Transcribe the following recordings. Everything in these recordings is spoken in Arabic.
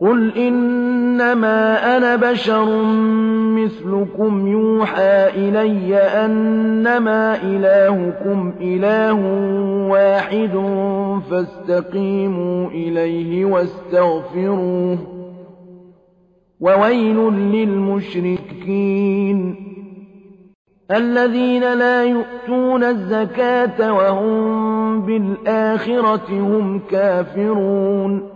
قل إنما أنا بشر مثلكم يوحى إلي أنما إلهكم إله واحد فاستقيموا إليه واستغفروه وويل للمشركين الذين لا يؤتون الزكاة وهم بالآخرة هم كافرون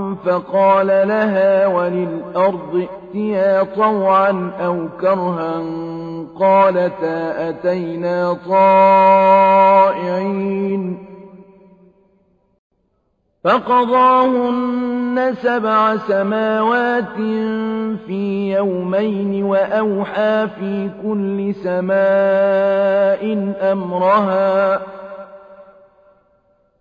فقال لها وللأرض ائتيا طوعا أو كرها قالتا أتينا طائعين. فقضاهن سبع سماوات في يومين وأوحى في كل سماء أمرها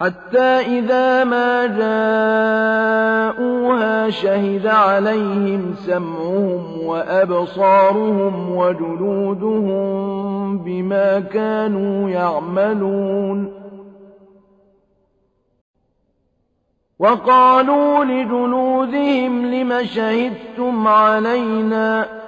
حتى إذا ما جاءوها شهد عليهم سمعهم وأبصارهم وجلودهم بما كانوا يعملون. وقالوا لجلودهم لم شهدتم علينا؟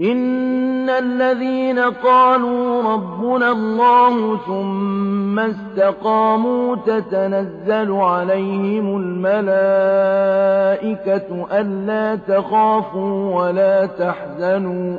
إن الذين قالوا ربنا الله ثم استقاموا تتنزل عليهم الملائكة ألا تخافوا ولا تحزنوا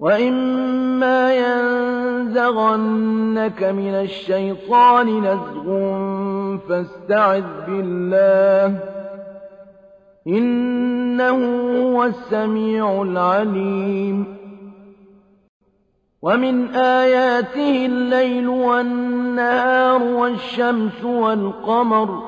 وإما ينزغنك من الشيطان نزغ فاستعذ بالله إنه هو السميع العليم ومن آياته الليل والنهار والشمس والقمر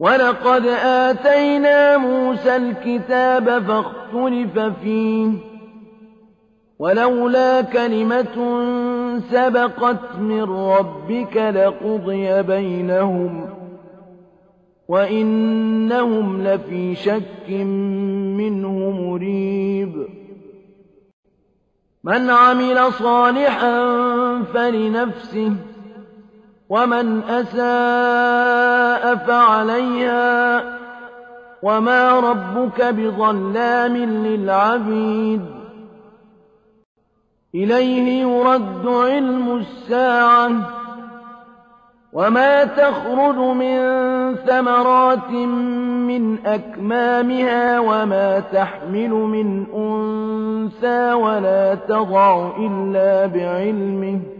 ولقد آتينا موسى الكتاب فاختلف فيه ولولا كلمة سبقت من ربك لقضي بينهم وإنهم لفي شك منه مريب من عمل صالحا فلنفسه ومن أساء فعليها وما ربك بظلام للعبيد إليه يرد علم الساعة وما تخرج من ثمرات من أكمامها وما تحمل من أنثى ولا تضع إلا بعلمه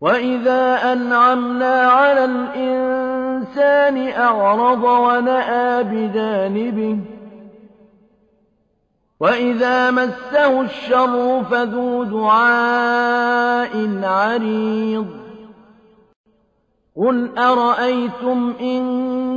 وإذا أنعمنا على الإنسان أعرض ونأى بجانبه وإذا مسه الشر فذو دعاء عريض قل أرأيتم إن